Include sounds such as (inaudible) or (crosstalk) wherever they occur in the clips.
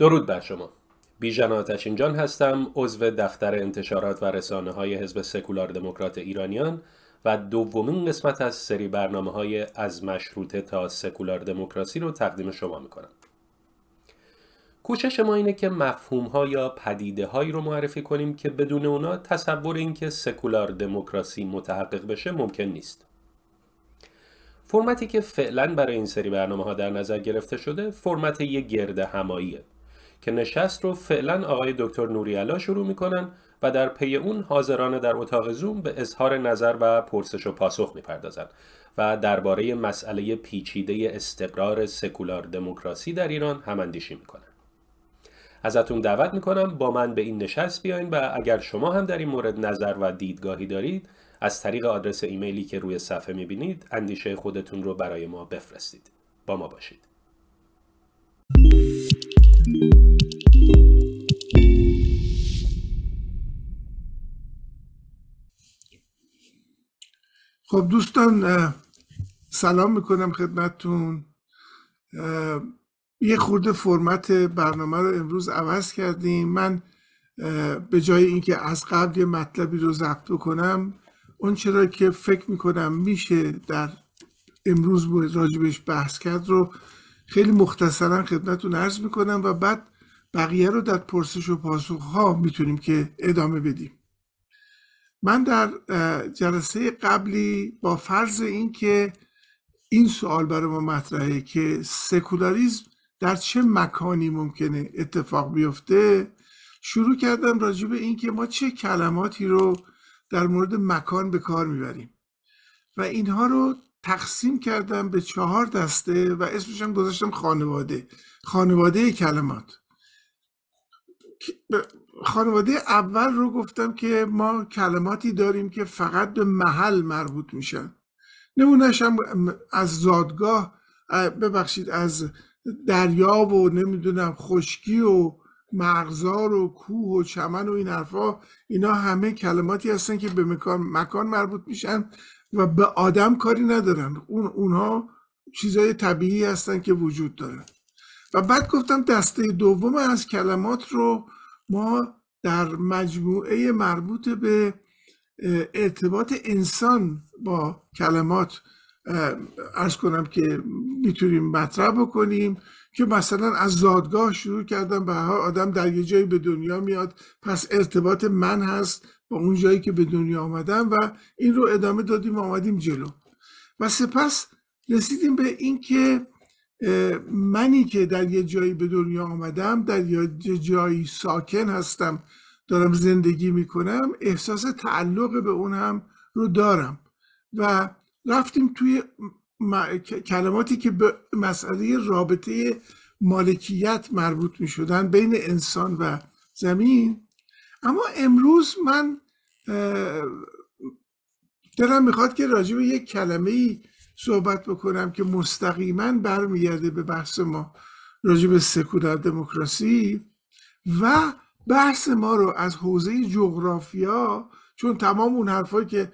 درود بر شما. بیژن آتشین جان هستم عضو دفتر انتشارات و رسانه های حزب سکولار دموکرات ایرانیان و دومین قسمت از سری برنامه های از مشروطه تا سکولار دموکراسی رو تقدیم شما می‌کنم. کوشش ما اینه که مفهوم ها یا پدیده هایی رو معرفی کنیم که بدون اونا تصور اینکه سکولار دموکراسی متحقق بشه ممکن نیست. فرمتی که فعلا برای این سری برنامه ها در نظر گرفته شده فرمت یک گرد هماییه. که نشست رو فعلا آقای دکتر نوریالا شروع می‌کنن و در پی اون حاضران در اتاق زوم به اظهار نظر و پرسش و پاسخ می‌پردازند و درباره مسئله پیچیده استقرار سکولار دموکراسی در ایران هم اندیشی می‌کنن. ازتون دعوت می‌کنم با من به این نشست بیاین و اگر شما هم در این مورد نظر و دیدگاهی دارید از طریق آدرس ایمیلی که روی صفحه می‌بینید اندیشه خودتون رو برای ما بفرستید. با ما باشید. خب دوستان سلام می‌کنم خدمتتون. یه خورده فرمت برنامه رو امروز عوض کردیم. من به جای اینکه از قبل یه مطلبی رو ضبط کنم اون چرا که فکر می‌کنم میشه در امروز راجبش بحث کرد رو خیلی مختصرا خدمتتون عرض می‌کنم و بعد بقیه رو در پرسش و پاسخ ها می‌تونیم که ادامه بدیم. من در جلسه قبلی با فرض اینکه این سوال برای ما مطرحه که سکولاریزم در چه مکانی ممکنه اتفاق بیفته شروع کردم راجع به اینکه ما چه کلماتی رو در مورد مکان به کار می‌بریم. و اینها رو تقسیم کردم به چهار دسته و اسمشم گذاشتم خانواده. خانواده کلمات. خانواده اول رو گفتم که ما کلماتی داریم که فقط به محل مربوط میشن. نمونهش هم از زادگاه ببخشید از دریا و نمی‌دونم خشکی و مغزار و کوه و چمن و این حرفا اینا همه کلماتی هستن که به مکان, مکان مربوط میشن و به آدم کاری ندارن. اون اونها چیزای طبیعی هستن که وجود دارن. و بعد گفتم دسته دوم از کلمات رو ما در مجموعه مربوط به ارتباط انسان با کلمات ارز کنم که می‌تونیم مطرح بکنیم که مثلا از زادگاه شروع کردم به آدم در یه جایی به دنیا میاد پس ارتباط من هست با اون جایی که به دنیا آمدم و این رو ادامه دادیم و آمدیم جلو. و سپس رسیدیم به اینکه منی که در یه جایی به دنیا آمدم در یه جایی ساکن هستم دارم زندگی می‌کنم احساس تعلق به اون هم رو دارم. و رفتیم توی کلماتی که به مسئله رابطه مالکیت مربوط می شدن بین انسان و زمین. اما امروز من دلم می‌خواد که راجع به یک کلمه ای صحبت بکنم که مستقیما برمیگرده به بحث ما راجع به سکولار دموکراسی و بحث ما رو از حوزه جغرافیا چون تمام اون حرفایی که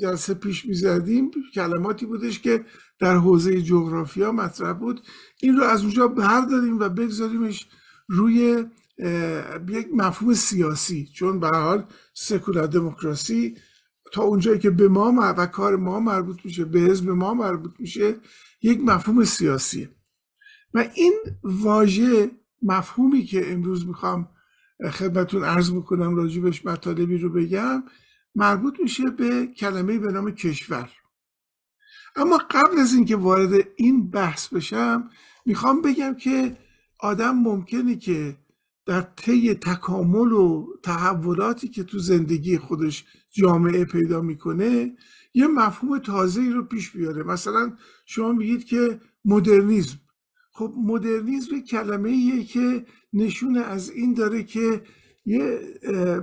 جلسه پیش می‌زدیم کلماتی بودش که در حوزه جغرافیا مطرح بود این رو از اونجا برداریم و بگذاریمش روی یک مفهوم سیاسی چون به حال سکولار دموکراسی تا اونجایی که به ما و کار ما مربوط میشه به حزب ما مربوط میشه یک مفهوم سیاسیه. و این واژه مفهومی که امروز می‌خوام خدمتون عرض بکنم راجبش مطالبی رو بگم مربوط میشه به کلمه به نام کشور. اما قبل از اینکه وارد این بحث بشم می‌خوام بگم که آدم ممکنه که در طی تکامل و تحولاتی که تو زندگی خودش جامعه پیدا می‌کنه یه مفهوم تازه رو پیش بیاره. مثلا شما میگید که مدرنیزم. خب مدرنیزم کلمه ایه که نشون از این داره که یه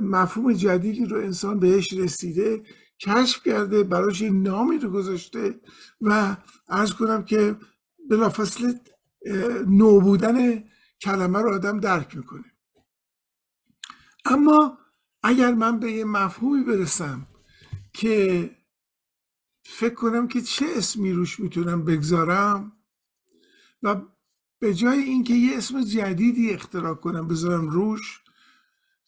مفهوم جدیدی رو انسان بهش رسیده کشف کرده براش نامی رو گذاشته و ارز کنم که بلافاصله نو بودن کلمه رو آدم درک می‌کنه. اما اگر من به یه مفهومی برسم که فکر کنم که چه اسمی روش می‌تونم بگذارم و به جای اینکه یه اسم جدیدی اختراع کنم بذارم روش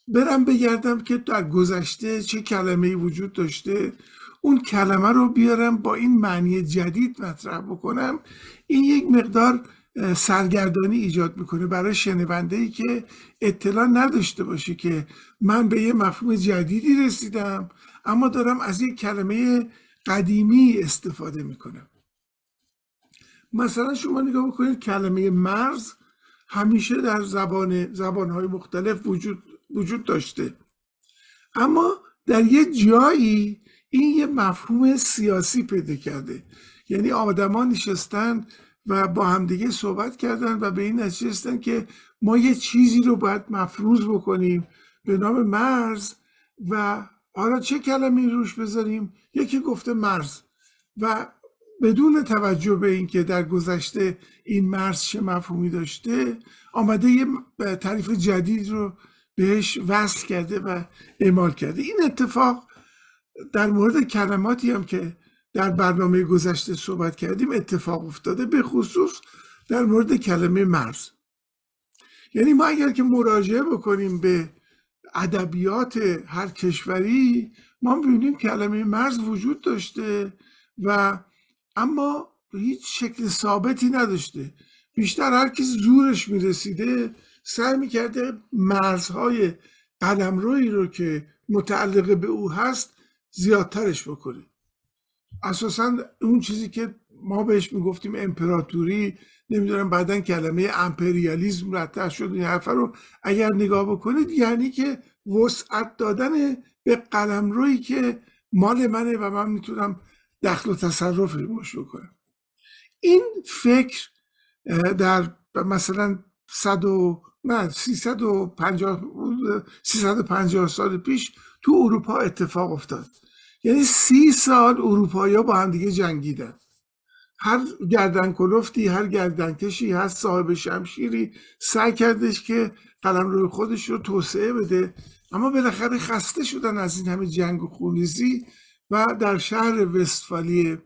برم بگردم که در گذشته چه کلمه وجود داشته اون کلمه رو بیارم با این معنی جدید مطرح بکنم این یک مقدار سرگردانی ایجاد می‌کنه برای شنونده ای که اطلاع نداشته باشه که من به یه مفهوم جدیدی رسیدم اما دارم از یک کلمه قدیمی استفاده می‌کنم. مثلا شما نگاه بکنید کلمه مرز همیشه در زبان زبانهای مختلف وجود, وجود داشته. اما در یه جایی این یه مفهوم سیاسی پیدا کرده. یعنی آدمان نشستن و با همدیگه صحبت کردن و به این نتیجه رسیدن که ما یه چیزی رو باید مفروض بکنیم به نام مرز و حالا چه کلمه روش بذاریم؟ یکی گفته مرز و بدون توجه به اینکه در گذشته این مرز چه مفهومی داشته آمده یه تعریف جدید رو بهش وصل کرده و اعمال کرده. این اتفاق در مورد کلماتی هم که در برنامه گذشته صحبت کردیم اتفاق افتاده به خصوص در مورد کلمه مرز. یعنی ما اگر که مراجعه بکنیم به ادبیات هر کشوری ما می‌بینیم کلمه مرز وجود داشته و اما هیچ شکل ثابتی نداشته. بیشتر هر کسی زورش می‌رسیده سعی می‌کرده مرزهای قلمرویی رو که متعلق به او هست زیادترش بکنه. اساسا اون چیزی که ما بهش می‌گفتیم امپراتوری نمی‌دونم بعدا کلمه امپریالیزم رد شد این حرف رو اگر نگاه بکنید یعنی که وسعت دادن به قلم روی که مال منه و من می‌تونم دخل و تصرف روش بکنم. این فکر در مثلا صد و نه 350 350 سال پیش تو اروپا اتفاق افتاد. یعنی سی سال اروپایی با هم دیگه جنگیدن. هر گردن کلفتی هر گردنکشی هر صاحب شمشیری سعی کردش که قلم روی خودش رو توسعه بده. اما بالاخره خسته شدن از این همه جنگ و خونریزی و در شهر وستفالی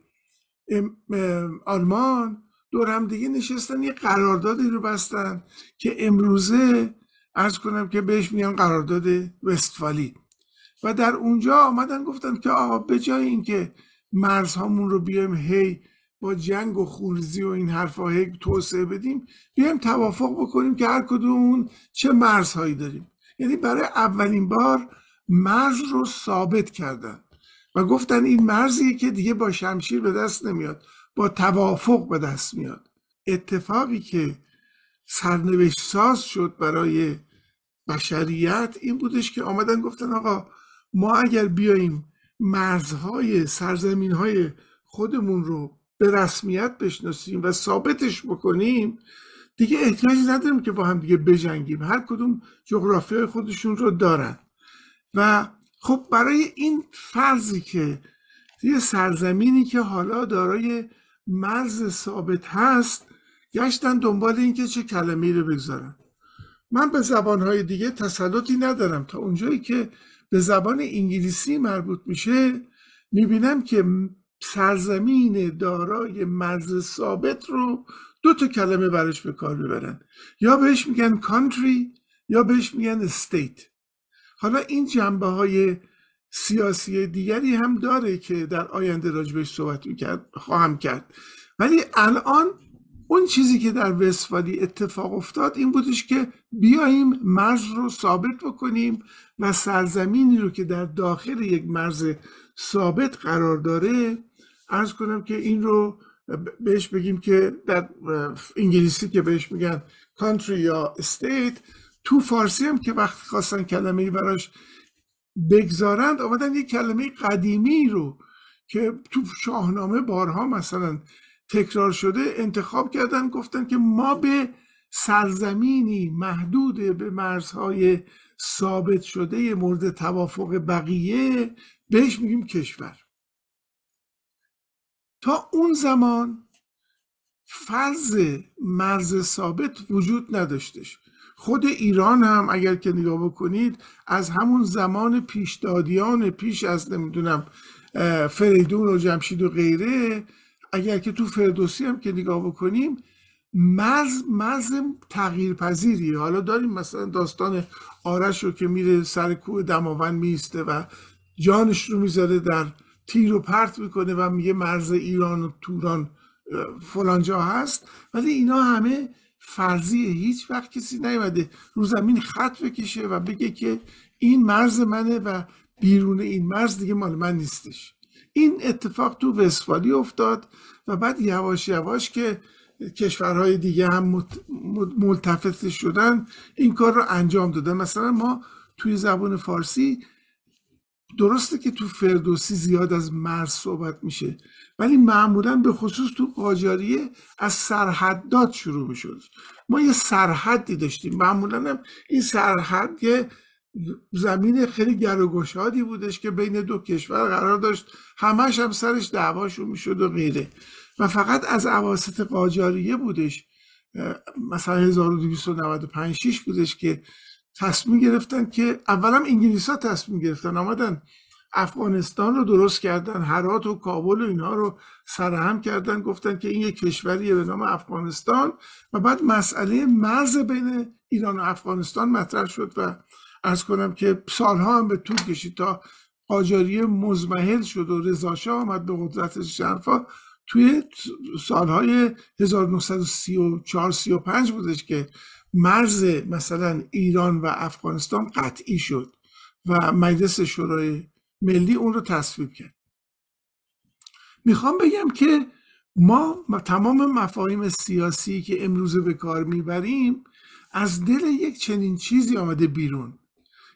آلمان دور هم دیگه نشستن یه قراردادی رو بستن که امروزه ارز کنم که بهش میگن قرارداد وستفالی. و در اونجا آمدن گفتن که آقا به جای اینکه مرزهامون رو بیایم هی با جنگ و خونریزی و این حرفا هی توسعه بدیم بیایم توافق بکنیم که هر کدوم چه مرزهایی داریم. یعنی برای اولین بار مرز رو ثابت کردن و گفتن این مرزی که دیگه با شمشیر به دست نمیاد با توافق به دست میاد. اتفاقی که سرنوشت ساز شد برای بشریت این بودش که آمدن گفتن آقا ما اگر بیاییم مرزهای سرزمین های خودمون رو به رسمیت بشناسیم و ثابتش بکنیم دیگه احتیاجی نداریم که با هم دیگه بجنگیم. هر کدوم جغرافی خودشون رو دارن. و خب برای این فرضی که یه سرزمینی که حالا دارای مرز ثابت هست گشتن دنبال اینکه چه کلمه رو بگذارن. من به زبانهای دیگه تسلطی ندارم. تا اونجایی که به زبان انگلیسی مربوط میشه می‌بینم که سرزمین دارای مرز ثابت رو دو تا کلمه براش به کار می‌برن. یا بهش میگن کانتری یا بهش میگن استیت حالا این جنبه های سیاسی دیگری هم داره که در آینده راجبش صحبت می‌کرد خواهم کرد. ولی الان اون چیزی که در وستفالی اتفاق افتاد این بودش که بیاییم مرز رو ثابت بکنیم و سرزمینی رو که در داخل یک مرز ثابت قرار داره ارز کنم که این رو بهش بگیم که در انگلیسی که بهش میگن کانتری یا استیت تو فارسی هم که وقت خواستن کلمه براش بگذارند آمدن یک کلمه قدیمی رو که تو شاهنامه بارها مثلا تکرار شده انتخاب کردن گفتن که ما به سرزمینی محدود به مرزهای ثابت شده مورد توافق بقیه بهش میگیم کشور. تا اون زمان فرض مرز ثابت وجود نداشتش. خود ایران هم اگر که نگاه بکنید از همون زمان پیشدادیان پیش از نمی‌دونم فریدون و جمشید و غیره اگر که تو فردوسی هم که نگاه بکنیم مرز مرز تغییر پذیریه حالا داریم مثلا داستان آرش رو که میره سر کوه دماوند میسته و جانش رو می‌ذاره در تیر و پرت می‌کنه و میگه مرز ایران و توران فلانجا هست. ولی اینا همه فرضیه هیچ وقت کسی نیومده. رو زمین خط بکشه و بگه که این مرز منه و بیرون این مرز دیگه مال من نیستش. این اتفاق تو وستفالی افتاد و بعد یواش یواش که کشورهای دیگه هم ملتفت شدن این کار رو انجام دادن. مثلا ما توی زبان فارسی درسته که تو فردوسی زیاد از مرز صحبت میشه ولی معمولا به خصوص تو قاجاریه از سرحدات شروع می‌شد. ما یه سرحدی داشتیم. معمولا هم این سرحد یه زمین خیلی گروگشادی بودش که بین دو کشور قرار داشت همش هم سرش دعواشون می‌شد و غیره و فقط از عواسط قاجاریه بودش مثلا 1295 6 بودش که تصمیم گرفتن که اولا انگلیس ها تصمیم گرفتن آمدن افغانستان رو درست کردن هرات و کابل و اینها رو سرهم کردن گفتن که این یک کشوریه به نام افغانستان و بعد مسئله مرز بین ایران و افغانستان مطرح شد و از کنم که سالها هم به طول کشید تا قاجاری مزمحل شد و رضاشاه آمد به قدرت شرفا توی سالهای 1934 35 بودش که مرز مثلا ایران و افغانستان قطعی شد و مجلس شورای ملی اون رو تصویب کرد. می‌خوام بگم که ما تمام مفاهیم سیاسی که امروزه به کار می‌بریم از دل یک چنین چیزی آمده بیرون.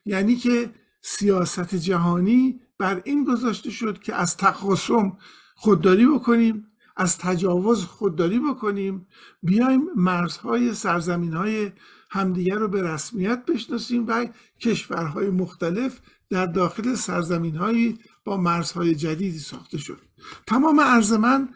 یعنی که سیاست جهانی بر این گذاشته شد که از تقاسم خودداری بکنیم از تجاوز خودداری بکنیم بیایم مرزهای سرزمین های همدیگر رو به رسمیت بشناسیم و کشورهای مختلف در داخل سرزمین هایی با مرزهای جدیدی ساخته شد. تمام عرض من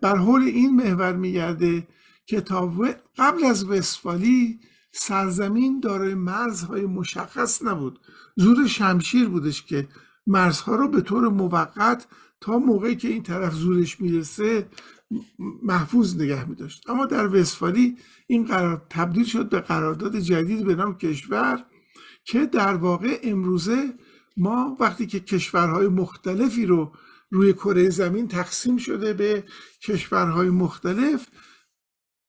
بر حول این محور میگرده که تا قبل از وسفالی سرزمین دارای مرزهای مشخص نبود. زور شمشیر بودش که مرزها رو به طور موقت تا موقعی که این طرف زورش می‌رسه محفوظ نگه میداشت. اما در وسفالی این قرار تبدیل شد به قرارداد جدید به نام کشور که در واقع امروزه ما وقتی که کشورهای مختلفی رو روی کره زمین تقسیم شده به کشورهای مختلف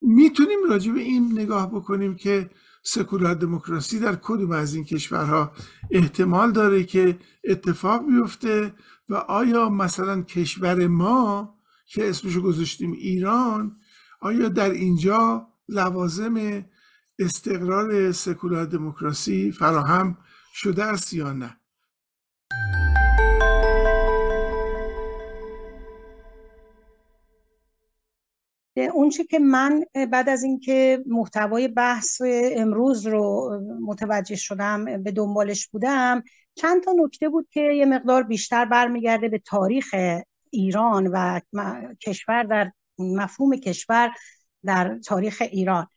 می‌تونیم راجع به این نگاه بکنیم که سکولار دموکراسی در کدوم از این کشورها احتمال داره که اتفاق بیفته و آیا مثلا کشور ما که اسمشو گذاشتیم ایران آیا در اینجا لوازم استقرار سکولار دموکراسی فراهم شده است یا نه؟ اونچه که من بعد از اینکه محتوای بحث امروز رو متوجه شدم به دنبالش بودم چند تا نکته بود که یه مقدار بیشتر برمیگرده به تاریخ ایران و کشور در مفهوم کشور در تاریخ ایران.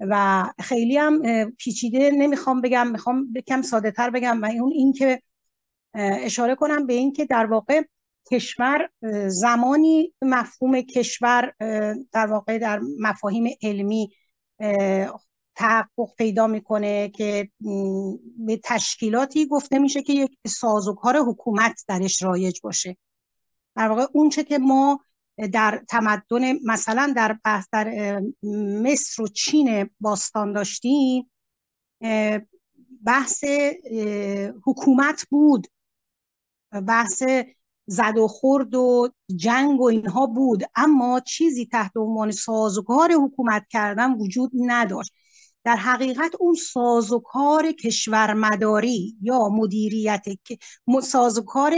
و خیلی هم پیچیده نمی‌خوام بگم می‌خوام بکم ساده تر بگم و اون این که اشاره کنم به این که در واقع کشور زمانی مفهوم کشور در واقع در مفاهیم علمی تحقق پیدا می‌کنه که به تشکیلاتی گفته میشه که یک سازوکار حکومت درش رایج باشه. در واقع اونچه که ما در تمدن مثلا در بحث در مصر و چین باستان داشتیم بحث حکومت بود. بحث زد و خورد و جنگ و اینها بود. اما چیزی تحت عنوان سازوکار حکومت کردن وجود نداشت. در حقیقت اون سازوکار کشورمداری یا مدیریت سازوکار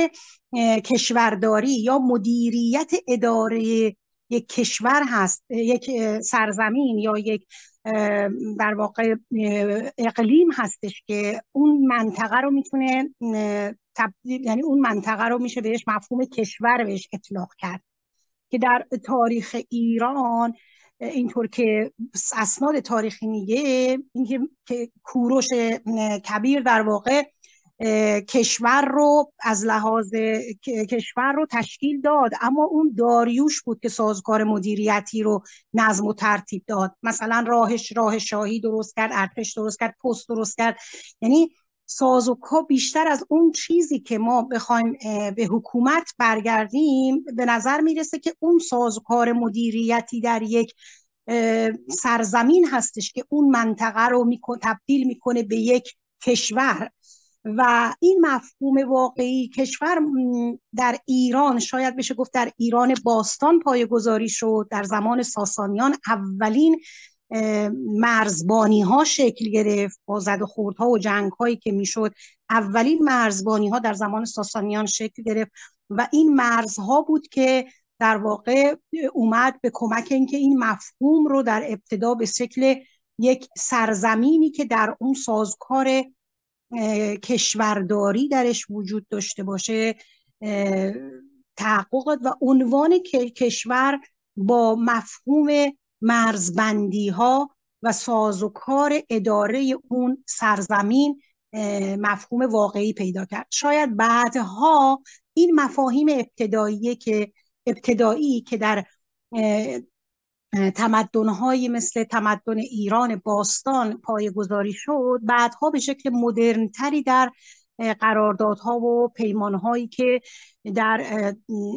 کشورداری یا مدیریت اداره یک کشور هست یک سرزمین یا یک در واقع اقلیم هستش که اون منطقه رو می‌تونه تبدیل یعنی اون منطقه رو میشه بهش مفهوم کشور بهش اطلاق کرد. که در تاریخ ایران اینطور که اسناد تاریخی میگه اینکه که کوروش کبیر در واقع کشور رو از لحاظ کشور رو تشکیل داد. اما اون داریوش بود که سازگار مدیریتی رو نظم و ترتیب داد. مثلا راهش راه شاهی درست کرد ارتش درست کرد پست درست کرد. یعنی سازوکا بیشتر از اون چیزی که ما بخوایم به حکومت برگردیم به نظر می‌رسه که اون سازوکار مدیریتی در یک سرزمین هستش که اون منطقه رو تبدیل می‌کنه به یک کشور. و این مفهوم واقعی کشور در ایران شاید بشه گفت در ایران باستان پایگذاری شد در زمان ساسانیان اولین مرزبانی ها شکل گرفت با زد و خوردها و جنگ هایی که می‌شد. اولین مرزبانی ها در زمان ساسانیان شکل گرفت و این مرزها بود که در واقع اومد به کمک اینکه این مفهوم رو در ابتدا به شکل یک سرزمینی که در اون سازکار کشورداری درش وجود داشته باشه تحقق و عنوان کشور با مفهوم مرزبندی ها و سازوکار اداره اون سرزمین مفهوم واقعی پیدا کرد. شاید بعدها این مفاهیم ابتدایی که ابتدایی که در تمدنهایی مثل تمدن ایران باستان پایگذاری شد بعدها به شکل مدرنتری در قراردادها و پیمانهایی که در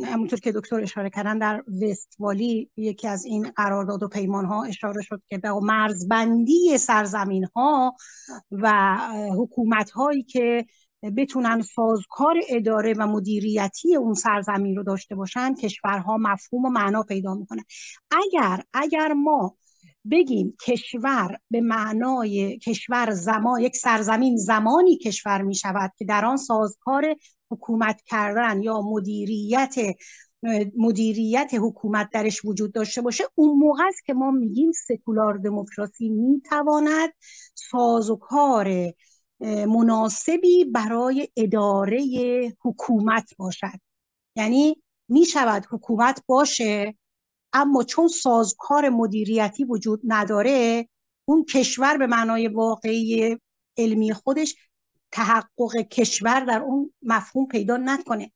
همونطور که دکتر اشاره کردن در وستوالی یکی از این قرارداد و پیمانها اشاره شد که به مرزبندی سرزمین ها و حکومت هایی که بتونن سازکار اداره و مدیریتی اون سرزمین رو داشته باشن کشورها مفهوم و معنا پیدا می‌کنن. اگر اگر ما بگیم کشور به معنای کشور زمان یک سرزمین زمانی کشور می شود که در آن سازکار حکومت کردن یا مدیریت مدیریت حکومت درش وجود داشته باشه اون موقع است که ما میگیم سکولار دموکراسی می‌تواند سازوکار مناسبی برای اداره حکومت باشد. یعنی می شود حکومت باشه اما چون سازکار مدیریتی وجود نداره اون کشور به معنای واقعی علمی خودش تحقق کشور در اون مفهوم پیدا نکنه.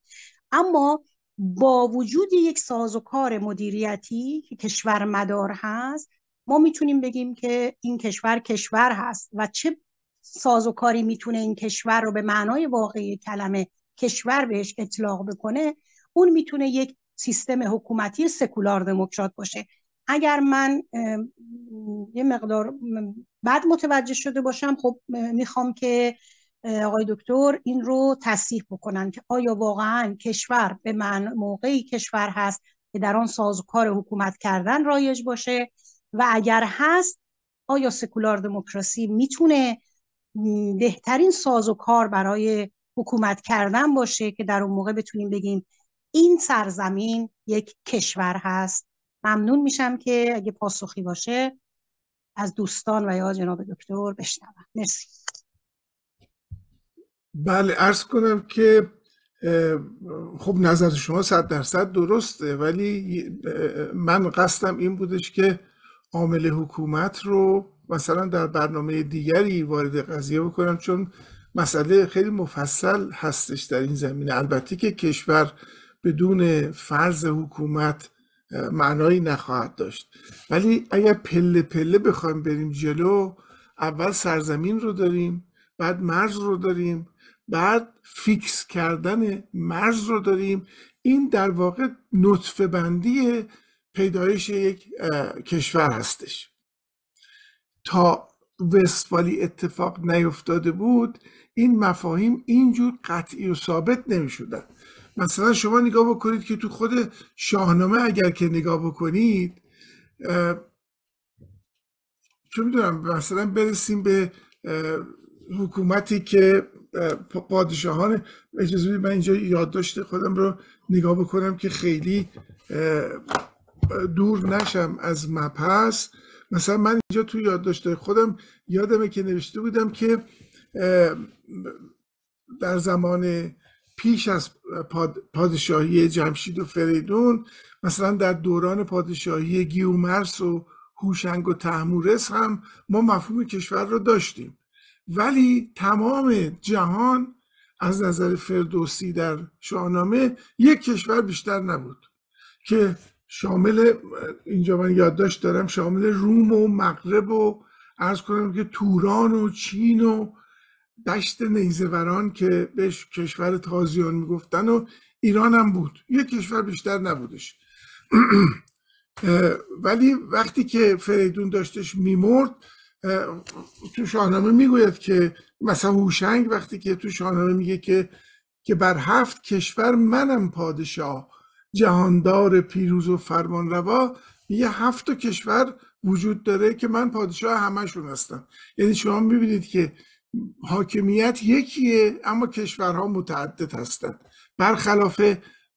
اما با وجود یک سازوکار مدیریتی که کشور مدار هست ما می‌تونیم بگیم که این کشور کشور هست و چه سازوکاری می‌تونه این کشور رو به معنای واقعی کلمه کشور بهش اطلاق بکنه اون می‌تونه یک سیستم حکومتی سکولار دموکرات باشه. اگر من یه مقدار بعد متوجه شده باشم خب می‌خوام که آقای دکتر این رو تصحیح بکنن که آیا واقعا کشور به من موقعی کشور هست که در آن سازوکار حکومت کردن رایج باشه؟ و اگر هست آیا سکولار دموکراسی می‌تونه بهترین سازوکار برای حکومت کردن باشه که در اون موقع بتونیم بگیم این سرزمین یک کشور هست. ممنون میشم که اگه پاسخی باشه از دوستان و یا جناب دکتر بشنوم. مرسی. بله ارز کنم که خب نظر شما صد درصد درسته ولی من قصدم این بودش که عامل حکومت رو مثلا در برنامه دیگری وارد قضیه بکنم چون مسئله خیلی مفصل هستش در این زمینه. البته که کشور بدون فرض حکومت معنایی نخواهد داشت. ولی اگر پله پله بخوایم بریم جلو اول سرزمین رو داریم بعد مرز رو داریم بعد فیکس کردن مرز رو داریم. این در واقع نطفه بندی پیدایش یک کشور هستش. تا وستفالی اتفاق نیفتاده بود این مفاهیم اینجور قطعی و ثابت نمی شدن. مثلا شما نگاه بکنید که تو خود شاهنامه اگر که نگاه بکنید چون می‌دونم مثلا برسیم به حکومتی که پادشاهان اجازه من اینجا یادداشت خودم رو نگاه بکنم که خیلی دور نشم از مپس مثلا من اینجا تو یادداشت خودم یادمه که نوشته بودم که در زمان پیش از پادشاهی جمشید و فریدون مثلا در دوران پادشاهی گیومرس و هوشنگ و تحمورس هم ما مفهوم کشور رو داشتیم. ولی تمام جهان از نظر فردوسی در شاهنامه یک کشور بیشتر نبود که شامل اینجا من یادداشت دارم شامل روم و مغرب و ارز کنم که توران و چین و دشت نیزوران که بهش کشور تازیان می‌گفتن و ایران هم بود. یک کشور بیشتر نبودش. (clears throat) ولی وقتی که فریدون داشتش میمرد تو شاهنامه می‌گوید که مثلا هوشنگ وقتی که تو شاهنامه میگه که که بر هفت کشور منم پادشاه جهاندار پیروز و فرمان روا یه هفت کشور وجود داره که من پادشاه همشون هستم. یعنی شما می‌بینید که حاکمیت یکیه اما کشورها متعدد هستند برخلاف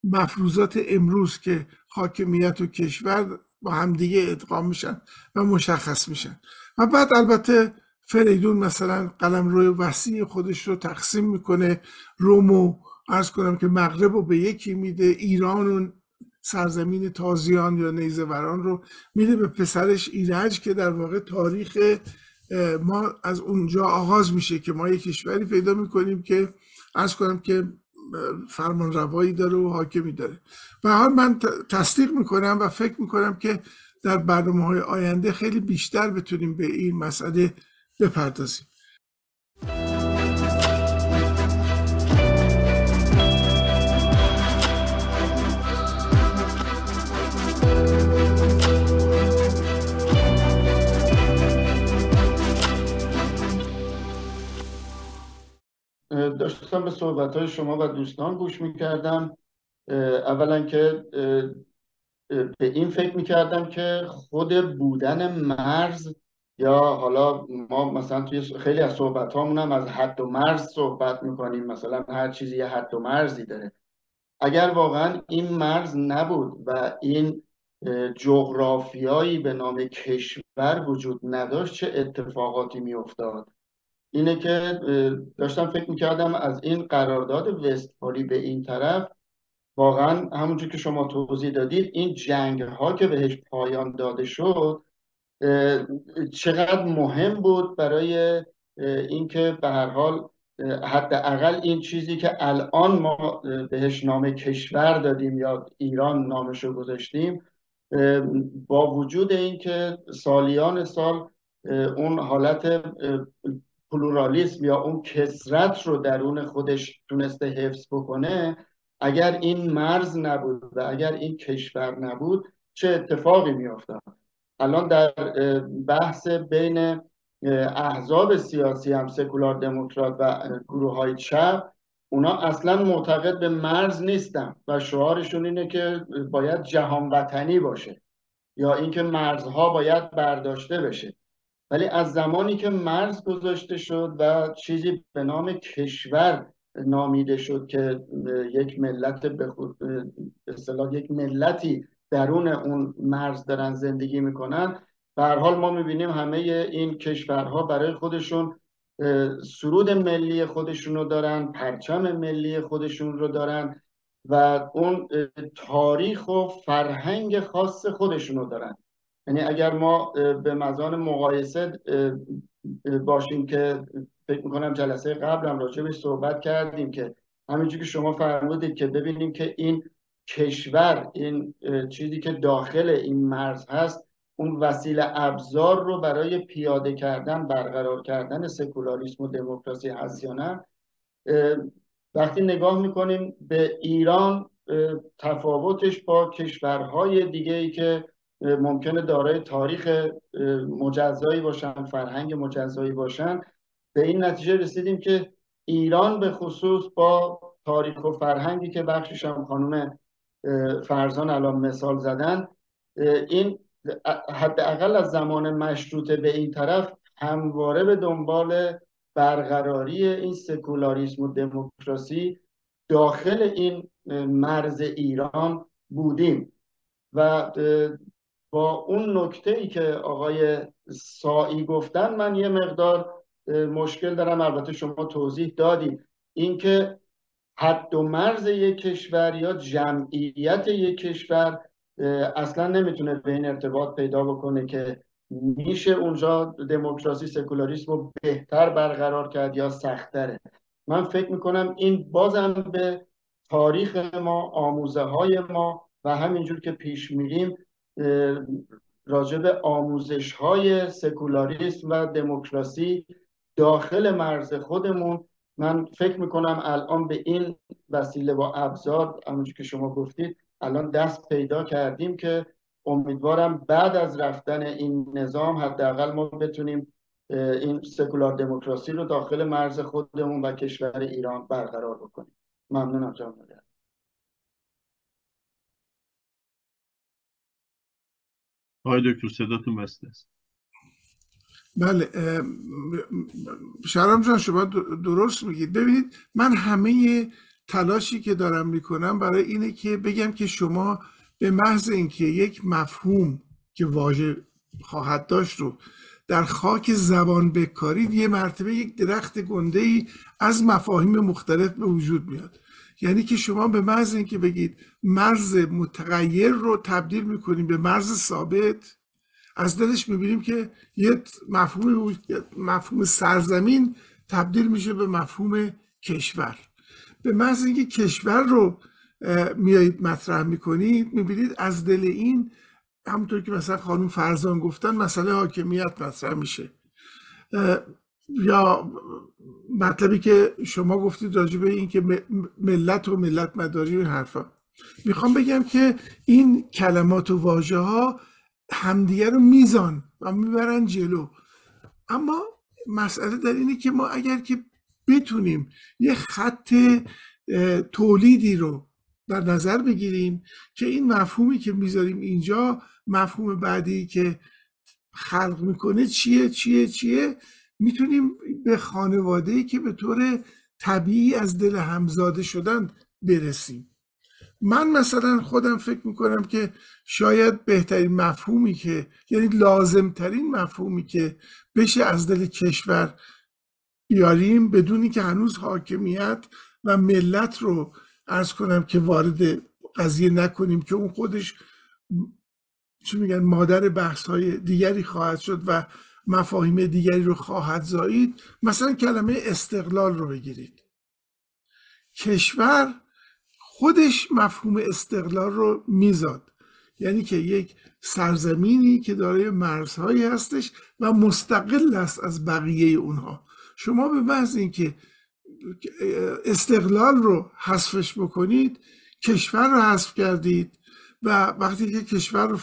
مفروضات امروز که حاکمیت و کشور با همدیگه ادغام میشن و مشخص میشن. و بعد البته فریدون مثلا قلم روی وسیع خودش رو تقسیم می‌کنه. رومو ارز کنم که مغرب رو به یکی میده ایران و سرزمین تازیان یا نیزوران رو میده به پسرش ایرج که در واقع تاریخ ما از اونجا آغاز میشه که ما یک کشوری پیدا می‌کنیم که ارز کنم که فرمان روایی داره و حاکمی داره. و حال من تصدیق می‌کنم و فکر می‌کنم که در برنامه های آینده خیلی بیشتر بتونیم به این مسئله بپردازیم. داشتم به صحبت های شما و دوستان گوش می‌کردم. اولا که به این فکر می‌کردم که خود بودن مرز یا حالا ما مثلا توی خیلی از صحبت هم از حد و مرز صحبت می‌کنیم. مثلا هر چیزی یه حد و مرزی داره. اگر واقعا این مرز نبود و این جغرافیایی به نام کشور وجود نداشت چه اتفاقاتی میافتاد؟ اینه که داشتم فکر می‌کردم از این قرارداد وستفالی به این طرف واقعا همونجور که شما توضیح دادید این جنگ ها که بهش پایان داده شد چقدر مهم بود برای اینکه به هر حال حداقل این چیزی که الان ما بهش نام کشور دادیم یا ایران نامشو گذاشتیم با وجود اینکه سالیان سال اون حالت پلورالیسم یا اون کسرت رو درون خودش تونسته حفظ بکنه اگر این مرز نبود و اگر این کشور نبود چه اتفاقی میافتاد؟ الان در بحث بین احزاب سیاسی هم سکولار دموکرات و گروه های چپ اونا اصلا معتقد به مرز نیستن و شعارشون اینه که باید جهان وطنی باشه یا اینکه مرزها باید برداشته بشه. ولی از زمانی که مرز گذاشته شد و چیزی به نام کشور نامیده شد که یک ملت به اصطلاح یک ملتی درون اون مرز دارن زندگی می‌کنن به حال ما می‌بینیم همه این کشورها برای خودشون سرود ملی خودشون رو دارن پرچم ملی خودشون رو دارن و اون تاریخ و فرهنگ خاص خودشون رو دارن. یعنی اگر ما به مزان مقایسه باشیم که فکر می‌کنم جلسه قبلم راجع بهش صحبت کردیم که همینجور که شما فرمودید که ببینیم که این کشور این چیزی که داخل این مرز هست اون وسیله ابزار رو برای پیاده کردن برقرار کردن سکولاریسم و دموکراسی هست یا نه؟ وقتی نگاه می‌کنیم به ایران تفاوتش با کشورهای دیگه ای که ممکنه دارای تاریخ مجزایی باشن فرهنگ مجزایی باشن. به این نتیجه رسیدیم که ایران به خصوص با تاریخ و فرهنگی که بخشش هم خانم فرزان الان مثال زدن این حداقل از زمان مشروطه به این طرف همواره به دنبال برقراری این سکولاریسم و دموکراسی داخل این مرز ایران بودیم. و با اون نکته ای که آقای سایی گفتن من یه مقدار مشکل دارم. البته شما توضیح دادید اینکه حد و مرز یک کشور یا جمعیت یک کشور اصلا نمی‌تونه به این ارتباط پیدا بکنه که میشه اونجا دموکراسی سکولاریسم رو بهتر برقرار کرد یا سختره من فکر می‌کنم این بازم به تاریخ ما آموزه های ما و همینجور که پیش میریم راجع به آموزش های سکولاریسم و دموکراسی داخل مرز خودمون. من فکر می‌کنم الان به این وسیله با ابزار همونجور که شما گفتید الان دست پیدا کردیم که امیدوارم بعد از رفتن این نظام حداقل ما بتونیم این سکولار دموکراسی رو داخل مرز خودمون و کشور ایران برقرار بکنیم. ممنونم جان آقای دکتر صداتون بسته است. بله شرام جان شما درست میگید. ببینید من همه تلاشی که دارم می‌کنم برای اینه که بگم که شما به محض اینکه یک مفهوم که واژه خواهد داشت رو در خاک زبان بکارید یه مرتبه یک درخت گنده ای از مفاهیم مختلف به وجود میاد. یعنی که شما به محض اینکه بگید مرز متغیر رو تبدیل می‌کنیم به مرز ثابت از دلش می‌بینیم که یه مفهوم مفهوم سرزمین تبدیل میشه به مفهوم کشور. به محض اینکه کشور رو میایید مطرح می‌کنید می‌بینید از دل این همونطور که مثلا خانم فرزان گفتن مسئله حاکمیت مطرح میشه. یا مطلبی که شما گفتید راجع به این که ملت و ملت مداری و حرفا. می‌خوام بگم که این کلمات و واژه ها همدیگه رو میزان و می‌برن جلو. اما مسئله در اینه که ما اگر که بتونیم یه خط تولیدی رو در نظر بگیریم که این مفهومی که می‌ذاریم اینجا مفهوم بعدی که خلق می‌کنه چیه چیه چیه؟ می‌تونیم به خانواده که به طور طبیعی از دل همزاده شدن برسیم. من مثلا خودم فکر می‌کنم که شاید بهترین مفهومی که یعنی لازمترین مفهومی که بشه از دل کشور بیاریم بدونی که هنوز حاکمیت و ملت رو ارز کنم که وارد قضیه نکنیم که اون خودش چی میگن مادر بحث های دیگری خواهد شد و مفاهیم دیگری رو خواهد زایید مثلا کلمه استقلال رو بگیرید. کشور خودش مفهوم استقلال رو میزاد. یعنی که یک سرزمینی که دارای مرزهایی هستش و مستقل است از بقیه اونها. شما به محض اینکه استقلال رو حذفش بکنید کشور رو حذف کردید و وقتی که کشور رو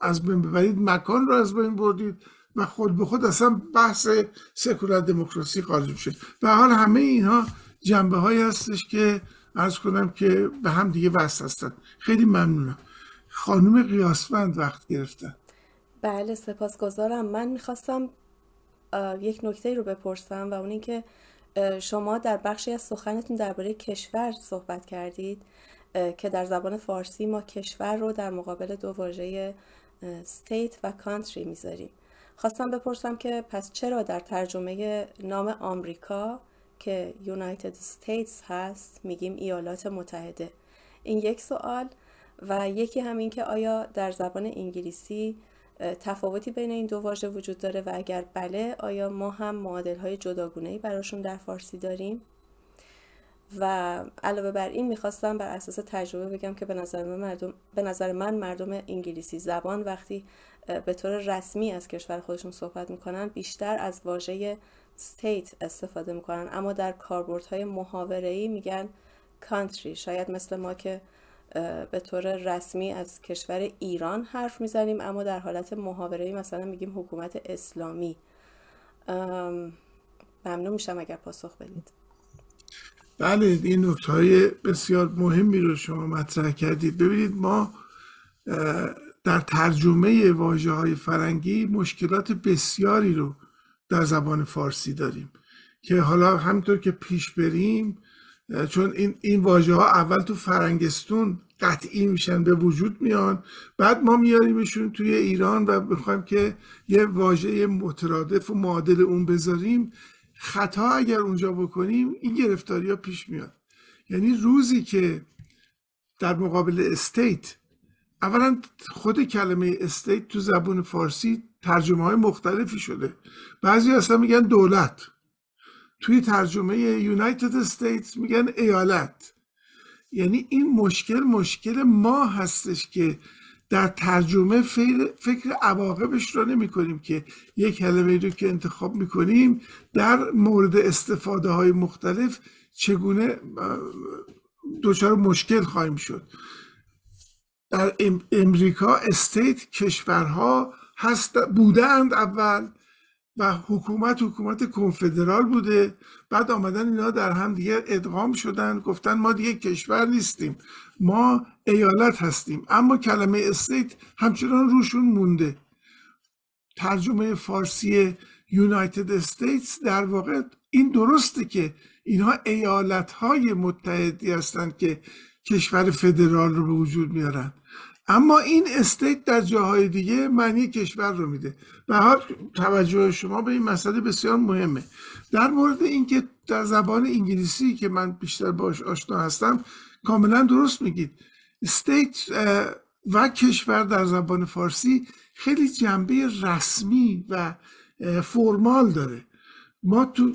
از بین ببرید مکان رو از بین بردید و خود به خود اصلا بحث سکولار دموکراسی خارج میشه. و حال همه اینها جنبه هایی هستش که ارز کنم که به هم دیگه وصل هستن. خیلی ممنونم. خانم قیاسفند وقت گرفتن بله سپاسگزارم. من می‌خواستم یک نکته رو بپرسم و اون اینکه شما در بخشی از سخنتون درباره کشور صحبت کردید که در زبان فارسی ما کشور رو در مقابل دو واژه state و country می‌ذاریم. خواستم بپرسم که پس چرا در ترجمه نام آمریکا که United States هست میگیم ایالات متحده؟ این یک سوال و یکی همین که آیا در زبان انگلیسی تفاوتی بین این دو واژه وجود داره و اگر بله آیا ما هم معادل های جداگونه براشون در فارسی داریم؟ و علاوه بر این می‌خواستم بر اساس تجربه بگم که به نظر من مردم, به نظر من مردم انگلیسی زبان وقتی به طور رسمی از کشور خودشون صحبت می‌کنن بیشتر از واژه state استفاده می‌کنن. اما در کاربردهای محاوره‌ای میگن country. شاید مثل ما که به طور رسمی از کشور ایران حرف می‌زنیم اما در حالت محاوره‌ای مثلا میگیم حکومت اسلامی. ممنون میشم اگر پاسخ بدید. بله این نکته های بسیار مهمی رو شما مطرح کردید. ببینید ما در ترجمه واجه های فرنگی مشکلات بسیاری رو در زبان فارسی داریم که حالا همینطور که پیش بریم چون این, این واژه ها اول تو فرنگستون قطعی میشن به وجود میان بعد ما میاریمشون توی ایران و بخوایم که یه واژه مترادف و معادل اون بذاریم. خطا اگر اونجا بکنیم این گرفتاری ها پیش میاد. یعنی روزی که در مقابل state اولا خود کلمه state تو زبون فارسی ترجمه های مختلفی شده. بعضی اصلا میگن دولت. توی ترجمه United States میگن ایالت. یعنی این مشکل مشکل ما هستش که در ترجمه فکر عواقبش رو نمی کنیم که یک کلمه رو که انتخاب می کنیم در مورد استفاده های مختلف چگونه دچار مشکل خواهیم شد. در امریکا استیت کشورها هست بودند اول. و حکومت حکومت کنفدرال بوده. بعد آمدن اینا در هم دیگه ادغام شدن. گفتن ما دیگه کشور نیستیم. ما ایالت هستیم. اما کلمه state همچنان روشون مونده. ترجمه فارسی United States در واقع این درسته که اینها ایالت های متحدی هستند که کشور فدرال رو به وجود میارن. اما این state در جاهای دیگه معنی کشور رو میده. به حال توجه شما به این مسئله بسیار مهمه. در مورد اینکه در زبان انگلیسی که من بیشتر باش آشنا هستم کاملا درست میگید. استیت و کشور در زبان فارسی خیلی جنبه رسمی و فرمال داره. ما تو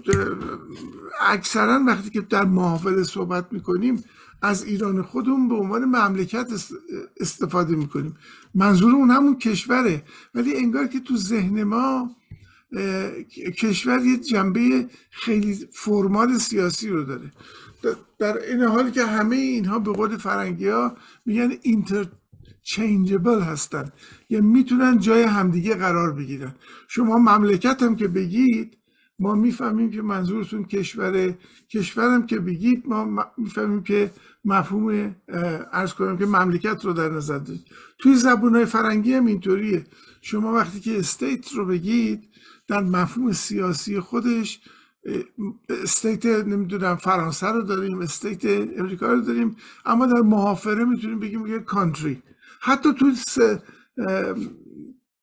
اکثرا وقتی که در محافظه صحبت می‌کنیم از ایران خودمون به عنوان مملکت استفاده می‌کنیم. منظور اون همون کشوره. ولی انگار که تو ذهن ما کشور یه جنبه خیلی فرمال سیاسی رو داره. در این حالی که همه اینها به قول فرنگی ها میگن اینترچنجبل هستن. یعنی می‌تونن جای همدیگه قرار بگیرن. شما مملکت هم که بگید ما می‌فهمیم که منظورتون کشور کشورم که بگید ما می‌فهمیم که مفهوم ارز کنم که مملکت رو در نظر دارید. توی زبون فرنگی هم اینطوریه. شما وقتی که استیت رو بگید در مفهوم سیاسی خودش state نمی‌دونم فرانسه رو داریم state امریکا رو داریم اما در محاوره می‌تونیم بگیم یه country حتی توی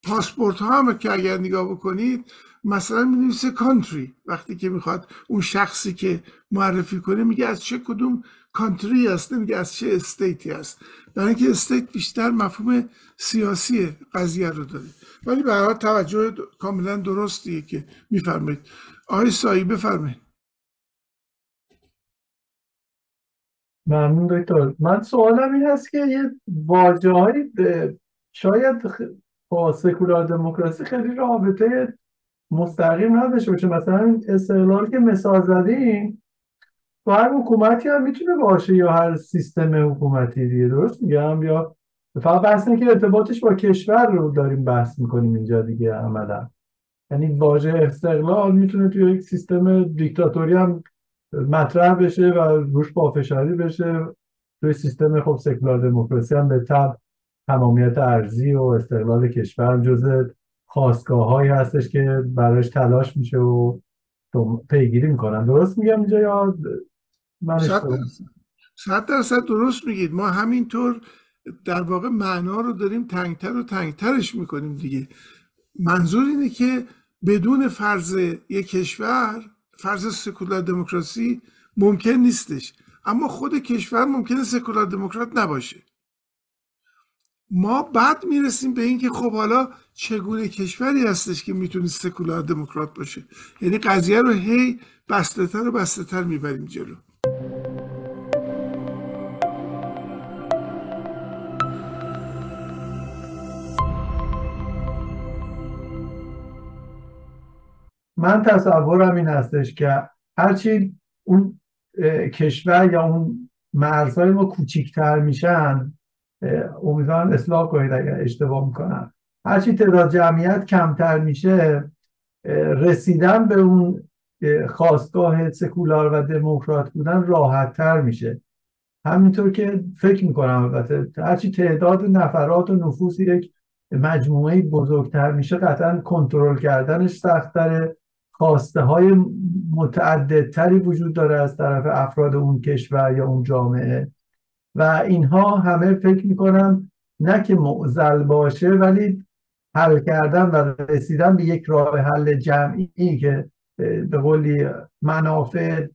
پاسپورت ها هم که اگر نگاه بکنید مثلا می country وقتی که می‌خواد اون شخصی که معرفی کنه میگه از چه کدوم country هست نمیگه از چه state ی هست برای اینکه state بیشتر مفهوم سیاسی قضیه رو داره. ولی به توجه کاملا درستیه که میفرمایید. آقای سایی بفرمایید. ممنون دکتر. من سوالم این هست که یه واجه شاید با سکولار دموکراسی خیلی رابطه مستقیم نداشته باشه مثلا استقلال که مثال زدیم تو هر حکومتی هم می‌تونه باشه یا هر سیستم حکومتی دیگه درست میگم؟ یا فقط بحث که ارتباطش با کشور رو داریم بحث می‌کنیم اینجا دیگه عملا. یعنی واژه استقلال می‌تونه توی یک سیستم دیکتاتوری هم مطرح بشه و روش پافشاری بشه. توی سیستم خب سکولار دموکراسی هم به تب تمامیت ارزی و استقلال کشور جزء خواستگاه هایی هستش که براش تلاش میشه و پیگیری می‌کنن. درست میگم اینجا یا من صد درصد درست میگید. ما همینطور در واقع معنا رو داریم تنگتر و تنگترش می‌کنیم دیگه. منظور اینه که بدون فرض یک کشور فرض سکولار دموکراسی ممکن نیستش. اما خود کشور ممکنه سکولار دموکرات نباشه. ما بعد می‌رسیم به اینکه خب حالا چگونه کشوری هستش که می‌تونه سکولار دموکرات باشه. یعنی قضیه رو هی بسته تر و بسته تر می‌بریم جلو. من تصورم این هستش که هرچی اون کشور یا اون مرزهای ما کوچیکتر میشن امیدوارم اصلاح کنید اگر اشتباه می‌کنم. هرچی تعداد جمعیت کمتر میشه رسیدن به اون خواستگاه سکولار و دموکرات بودن راحت تر میشه. همینطور که فکر می‌کنم البته هرچی تعداد نفرات و نفوس یک مجموعه بزرگتر میشه قطعا کنترل کردنش سختتره. خواسته های متعددتری وجود داره از طرف افراد اون کشور یا اون جامعه. و اینها همه فکر می‌کنم نه که معزل باشه ولی حل کردن و رسیدن به یک راه حل جمعی که به قولی منافع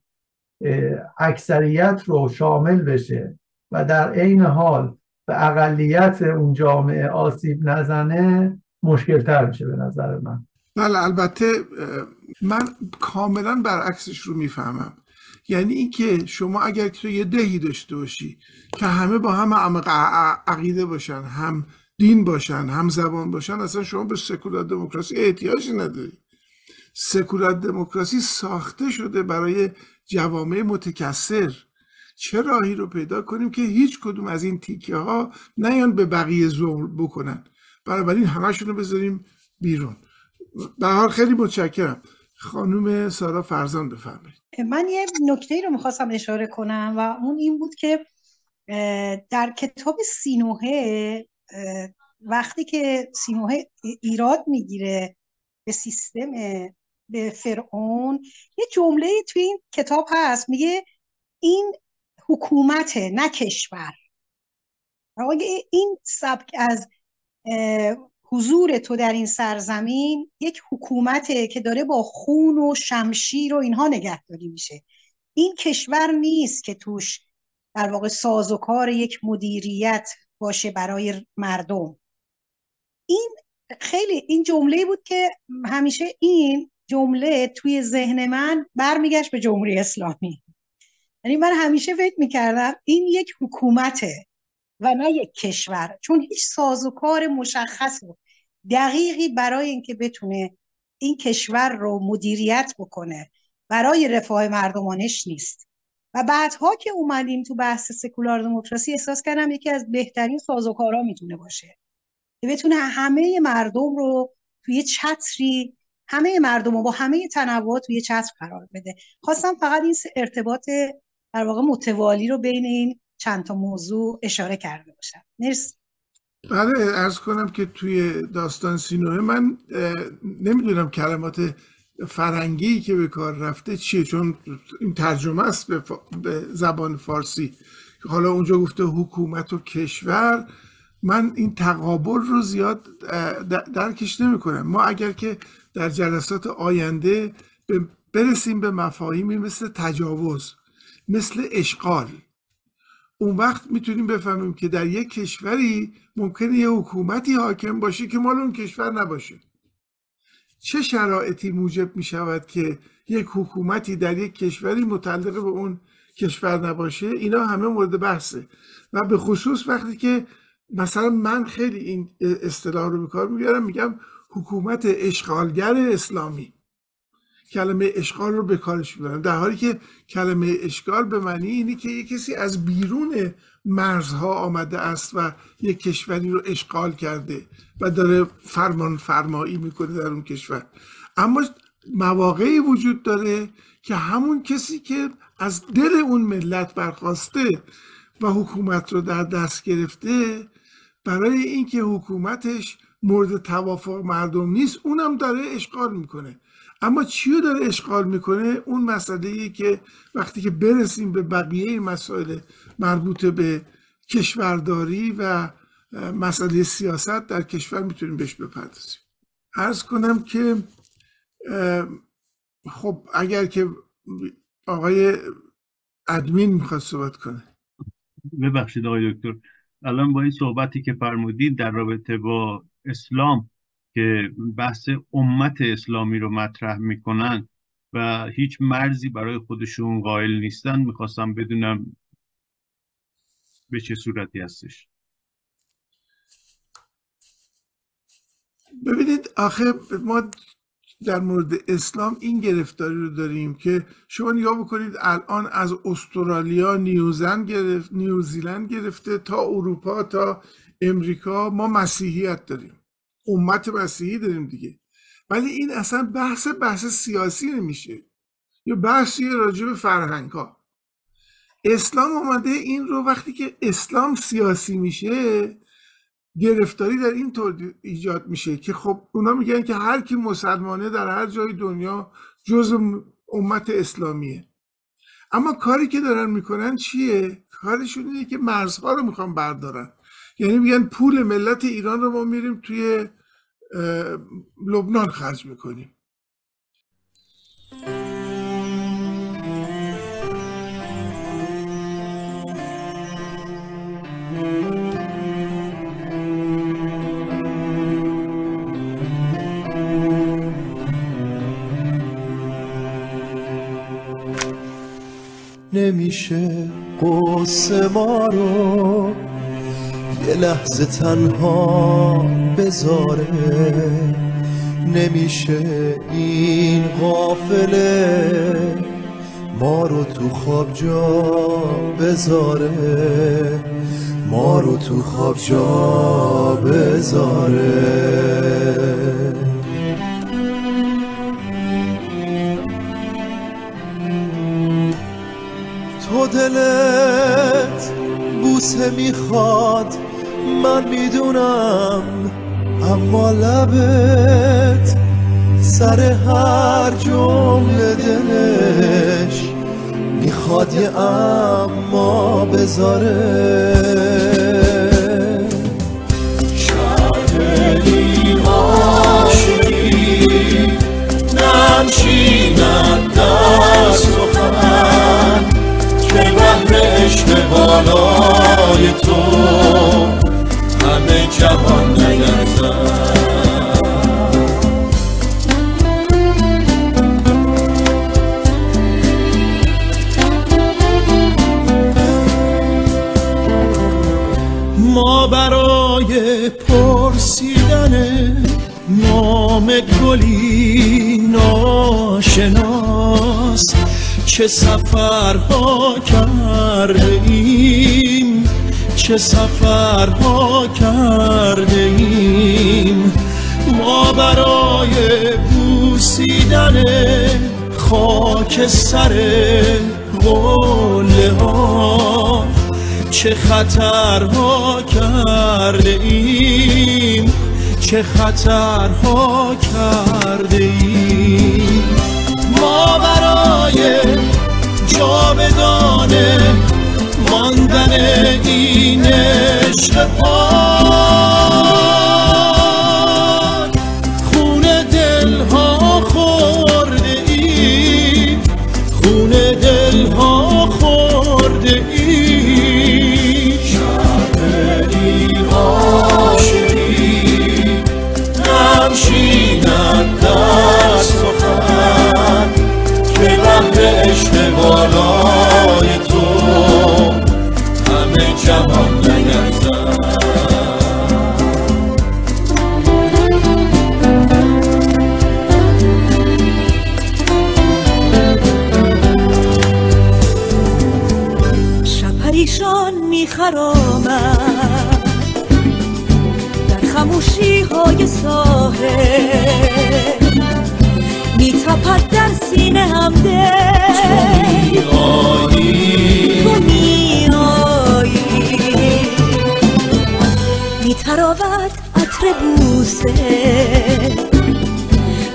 اکثریت رو شامل بشه و در عین حال به اقلیت اون جامعه آسیب نزنه مشکل تر میشه به نظر من. بله البته من کاملا برعکسش رو می‌فهمم. یعنی اینکه شما اگر تو یه دهی داشته باشی که همه با هم عقیده باشن هم دین باشن هم زبان باشن اصلا شما به سکولار دموکراسی احتیاجی نداری سکولار دموکراسی ساخته شده برای جوامع متکثر. چه راهی رو پیدا کنیم که هیچ کدوم از این تیکه ها نیان به بقیه زور بکنن؟ بنابراین همشون رو بذاریم بیرون. به حال خیلی متشکرم. خانوم سارا فرزان بفرمایید. من یه نکته رو می‌خواستم اشاره کنم و اون این بود که در کتاب سینوهه وقتی که سینوهه ایراد می‌گیره به سیستم به فرعون یه جمله توی این کتاب هست. میگه این حکومت نه کشور. این سبک از حضور تو در این سرزمین یک حکومته که داره با خون و شمشیر و اینها نگهداری میشه. این کشور نیست که توش در واقع سازوکار یک مدیریت باشه برای مردم. این خیلی این جمله بود که همیشه این جمله توی ذهن من برمیگشت به جمهوری اسلامی. یعنی من همیشه فکر می‌کردم این یک حکومته. و نه یک کشور. چون هیچ سازوکار مشخص و دقیقی برای اینکه بتونه این کشور رو مدیریت بکنه برای رفاه مردمانش نیست. و بعدها که اومدیم تو بحث سکولار دموکراسی احساس کردم یکی از بهترین سازوکارها می‌تونه باشه. که بتونه همه مردم رو توی چتری همه مردم رو با همه تنوع توی چتر قرار بده. خواستم فقط این ارتباط در واقع متوالی رو بین این چند تا موضوع اشاره کرده باشم. مرسی. بله ارز کنم که توی داستان سینوه من نمی‌دونم کلمات فرنگی که به کار رفته چیه چون این ترجمه است به, زبان فارسی. حالا اونجا گفته حکومت و کشور. من این تقابل رو زیاد درکش نمی کنم ما اگر که در جلسات آینده برسیم به مفاهیمی مثل تجاوز مثل اشغال اون وقت می‌تونیم بفهمیم که در یک کشوری ممکنه یه حکومتی حاکم باشه که مال اون کشور نباشه. چه شرایطی موجب می شود که یک حکومتی در یک کشوری متعلق به اون کشور نباشه؟ اینا همه مورد بحثه. و به خصوص وقتی که مثلا من خیلی این اصطلاح رو به کار می‌گیرم میگم حکومت اشغالگر اسلامی. کلمه اشغال رو به کارش می‌برم در حالی که کلمه اشغال به معنی اینه که یک کسی از بیرون مرزها آمده است و یک کشوری رو اشغال کرده و داره فرمان فرمایی می‌کنه در اون کشور. اما مواقعی وجود داره که همون کسی که از دل اون ملت برخواسته و حکومت رو در دست گرفته برای اینکه حکومتش مورد توافق مردم نیست اونم داره اشغال می‌کنه. اما چی رو داره اشغال می‌کنه؟ اون مسئله که وقتی که برسیم به بقیه مسائل مربوط به کشورداری و مسئله سیاست در کشور می‌تونیم بهش بپردازیم. ارز کنم که خب اگر که آقای ادمین می‌خواد صحبت کنه. ببخشید آقای دکتر. الان با این صحبتی که فرمودید در رابطه با اسلام که بحث امت اسلامی رو مطرح می‌کنن و هیچ مرزی برای خودشون قائل نیستن می‌خواستم بدونم به چه صورتی هستش. ببینید آخه ما در مورد اسلام این گرفتاری رو داریم که شما نگاه بکنید الان از استرالیا نیوزن گرفت نیوزیلند گرفته تا اروپا تا امریکا ما مسیحیت داریم. امت مسیحی داریم دیگه. ولی این اصلا بحث بحث سیاسی نمیشه. یا بحثی راجع به فرهنگ ها اسلام اومده این رو وقتی که اسلام سیاسی میشه گرفتاری در این طور ایجاد میشه که خب اونا میگن که هر کی مسلمانه در هر جای دنیا جز امت اسلامیه. اما کاری که دارن می‌کنن چیه؟ کارشون اینه که مرزها رو می‌خوان بردارن. یعنی میگن پول ملت ایران رو ما میریم توی لبنان خرج می‌کنیم نمیشه قصه ما رو یه لحظه تنها بذاره. نمیشه این قافله ما رو تو خواب جا بذاره. ما رو تو خواب جا بذاره. تو دلت بوسه می‌خواد. من می‌دونم اما لبت سر هر جمله دلش می‌خواد یه اما بذاره. ننشیند و خم که بهر عشق بالای تو. نگردد ما برای پرسیدن نام گلی ناشناس چه سفرها کرده ایم؟ چه سفرها کرده ایم ما برای بوسیدن خاک سر قله ها چه خطرها کرده ایم چه خطرها کرده ایم ما برای جاودانه این عشق در خموشی های ساحل میتپد در سینه هم دل. تو میایی میتراود عطر بوسه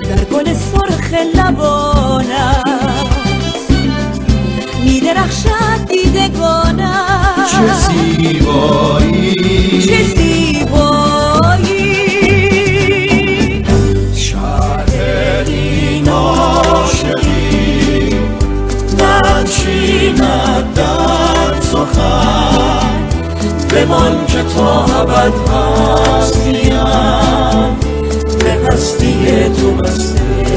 در گل سرخ لبانت میدرخشد دیدگانم. چه زیبایی. چه زیبایی. شهر این عاشقی. ننشیند در سخن. بمان که تا ابد هستیم. به هستی تو بسته.